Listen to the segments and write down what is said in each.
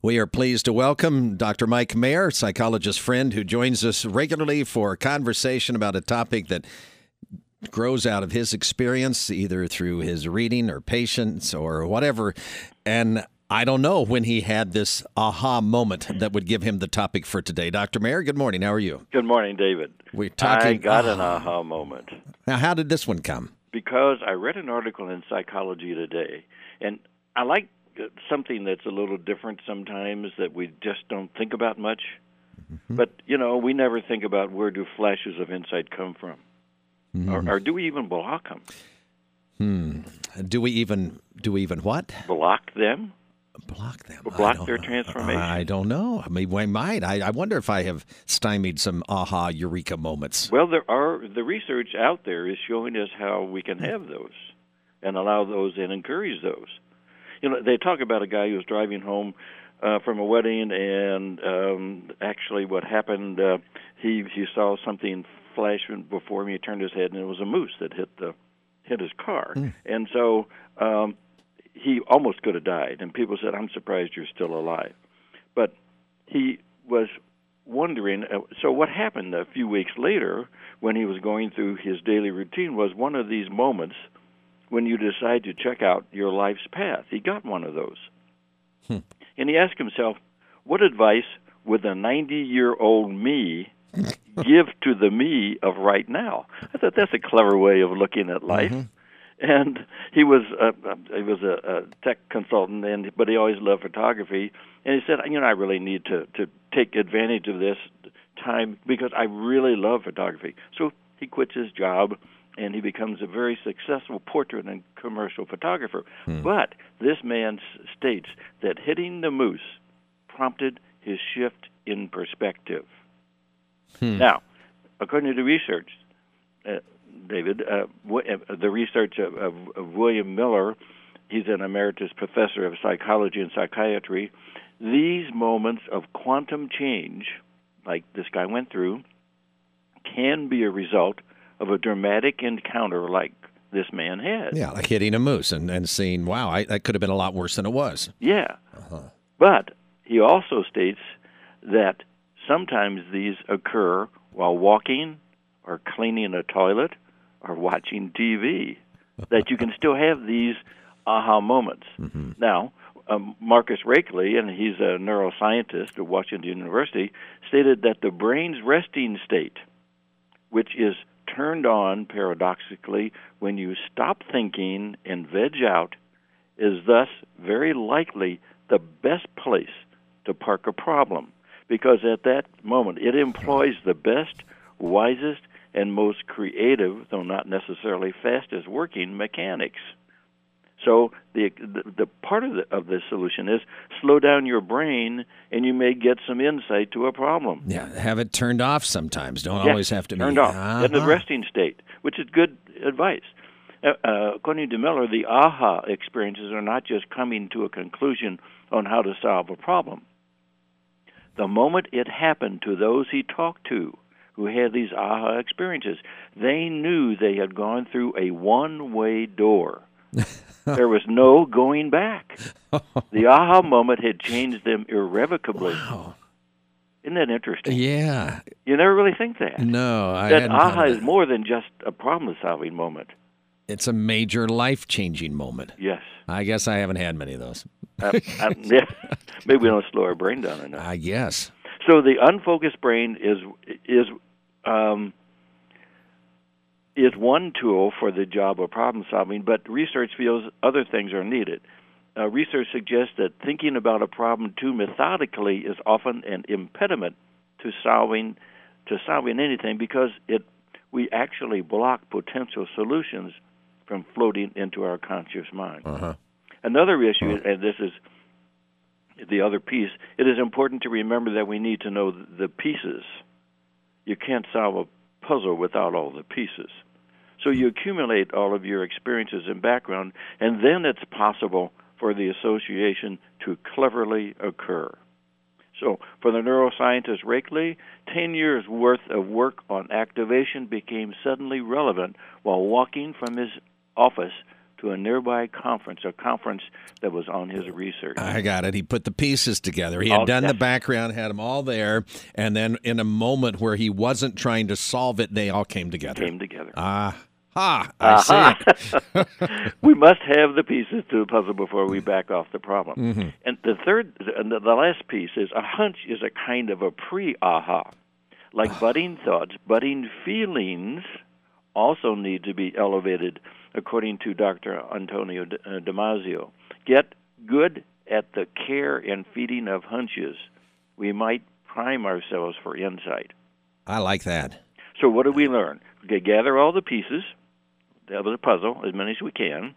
We are pleased to welcome Dr. Mike Mayer, psychologist friend who joins us regularly for a conversation about a topic that grows out of his experience, either through his reading or patients or whatever. And I don't know when he had this aha moment that would give him the topic for today. Dr. Mayer, good morning. How are you? Good morning, David. We're talking. I got an aha moment. Now, how did this one come? Because I read an article in Psychology Today, and I like something that's a little different sometimes that we just don't think about much. Mm-hmm. But you know, we never think about where do flashes of insight come from, mm-hmm. or, or, do we even block them? Hmm. Do we even do we even what? Block them. Block them. Block their transformation. I don't know. I mean, we might. I, I wonder if I have stymied some aha eureka moments. Well, there are the research out there is showing us how we can have those and allow those and encourage those you know, they talk about a guy who was driving home uh, from a wedding, and um, actually, what happened, uh, he he saw something flash before him. He turned his head, and it was a moose that hit the hit his car, mm. and so um, he almost could have died. And people said, "I'm surprised you're still alive," but he was wondering. Uh, so what happened a few weeks later, when he was going through his daily routine, was one of these moments when you decide to check out your life's path. He got one of those. Hmm. And he asked himself, what advice would the 90 year old me give to the me of right now? I thought that's a clever way of looking at life. Mm-hmm. And he was a, he was a, a tech consultant, and but he always loved photography. And he said, you know, I really need to to take advantage of this time because I really love photography. So he quits his job and he becomes a very successful portrait and commercial photographer. Hmm. But this man states that hitting the moose prompted his shift in perspective. Hmm. Now, according to research, uh, David, uh, w- uh, the research of, of, of William Miller, he's an emeritus professor of psychology and psychiatry. These moments of quantum change, like this guy went through, can be a result of a dramatic encounter like this man had. Yeah, like hitting a moose and, and seeing, wow, I, that could have been a lot worse than it was. Yeah. Uh-huh. But he also states that sometimes these occur while walking or cleaning a toilet or watching TV, that you can still have these aha moments. Mm-hmm. Now, um, Marcus Raichle, and he's a neuroscientist at Washington University, stated that the brain's resting state, which is turned on, paradoxically, when you stop thinking and veg out, is thus very likely the best place to park a problem because at that moment it employs the best, wisest, and most creative, though not necessarily fastest working mechanics. So the, the the, part of the of the solution is slow down your brain, and you may get some insight to a problem. Yeah, have it turned off sometimes. Don't always have to turned be off uh-huh. in the resting state, which is good advice. Uh, uh, according to Miller, the aha experiences are not just coming to a conclusion on how to solve a problem. The moment it happened to those he talked to, who had these aha experiences, they knew they had gone through a one-way door. there was no going back. The aha moment had changed them irrevocably. Wow. Isn't that interesting? Yeah. You never really think that. No, I that aha is more than just a problem-solving moment. It's a major life-changing moment. Yes. I guess I haven't had many of those. uh, uh, yeah. Maybe we don't slow our brain down enough. I guess. So the unfocused brain is is um, is one tool for the job of problem solving, but research feels other things are needed. Uh, research suggests that thinking about a problem too methodically is often an impediment to solving to solving anything because it we actually block potential solutions from floating into our conscious mind. Uh-huh. Another issue, uh-huh. and this is the other piece, it is important to remember that we need to know the pieces. You can't solve a puzzle without all the pieces. So you accumulate all of your experiences and background, and then it's possible for the association to cleverly occur. So, for the neuroscientist Raichle, 10 years worth of work on activation became suddenly relevant while walking from his office to a nearby conference, a conference that was on his research. I got it. He put the pieces together. He had All- done the background, had them all there, and then in a moment where he wasn't trying to solve it, they all came together. Came together. Ah, ha! I see it. we must have the pieces to the puzzle before we back off the problem. Mm-hmm. And the third, and the, the last piece is a hunch is a kind of a pre-aha. Like budding thoughts, budding feelings also need to be elevated, according to Dr. Antonio uh, Damasio. Get good at the care and feeding of hunches. We might prime ourselves for insight. I like that. So what do we learn? Okay, gather all the pieces of the puzzle, as many as we can.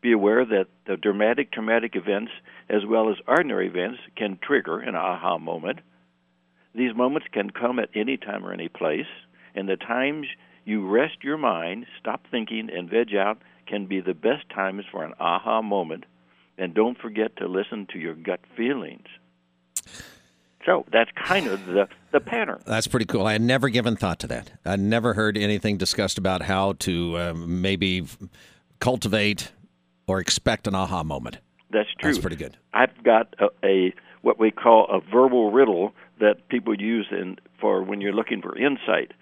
Be aware that the dramatic, traumatic events, as well as ordinary events, can trigger an aha moment. These moments can come at any time or any place, and the times you rest your mind, stop thinking, and veg out can be the best times for an aha moment. And don't forget to listen to your gut feelings. So that's kind of the, the pattern. That's pretty cool. I had never given thought to that. I never heard anything discussed about how to um, maybe cultivate or expect an aha moment. That's true. That's pretty good. I've got a, a what we call a verbal riddle that people use in for when you're looking for insight.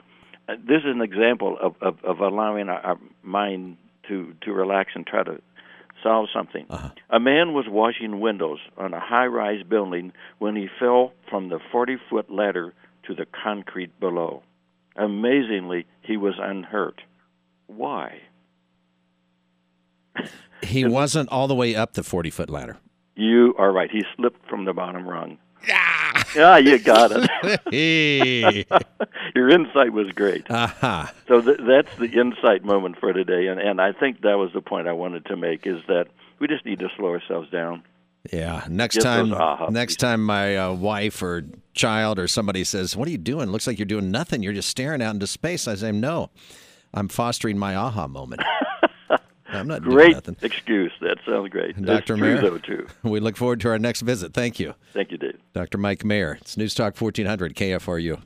Uh, this is an example of, of, of allowing our, our mind to, to relax and try to solve something. A man was washing windows on a high rise building when he fell from the 40 foot ladder to the concrete below. Amazingly, he was unhurt. Why? He wasn't all the way up the 40 foot ladder. You are right. He slipped from the bottom rung. Yeah, yeah you got it. Your insight was great. Aha. So th- that's the insight moment for today, and and I think that was the point I wanted to make is that we just need to slow ourselves down. Yeah. Next time, those next time my uh, wife or child or somebody says, "What are you doing? Looks like you're doing nothing. You're just staring out into space." I say, "No, I'm fostering my aha moment. I'm not doing Great nothing." excuse. That sounds great. Dr. true Mayer? though too. We look forward to our next visit. Thank you, Thank you, Dave. Dr. Mike Mayer. It's News Talk 1400 KFRU.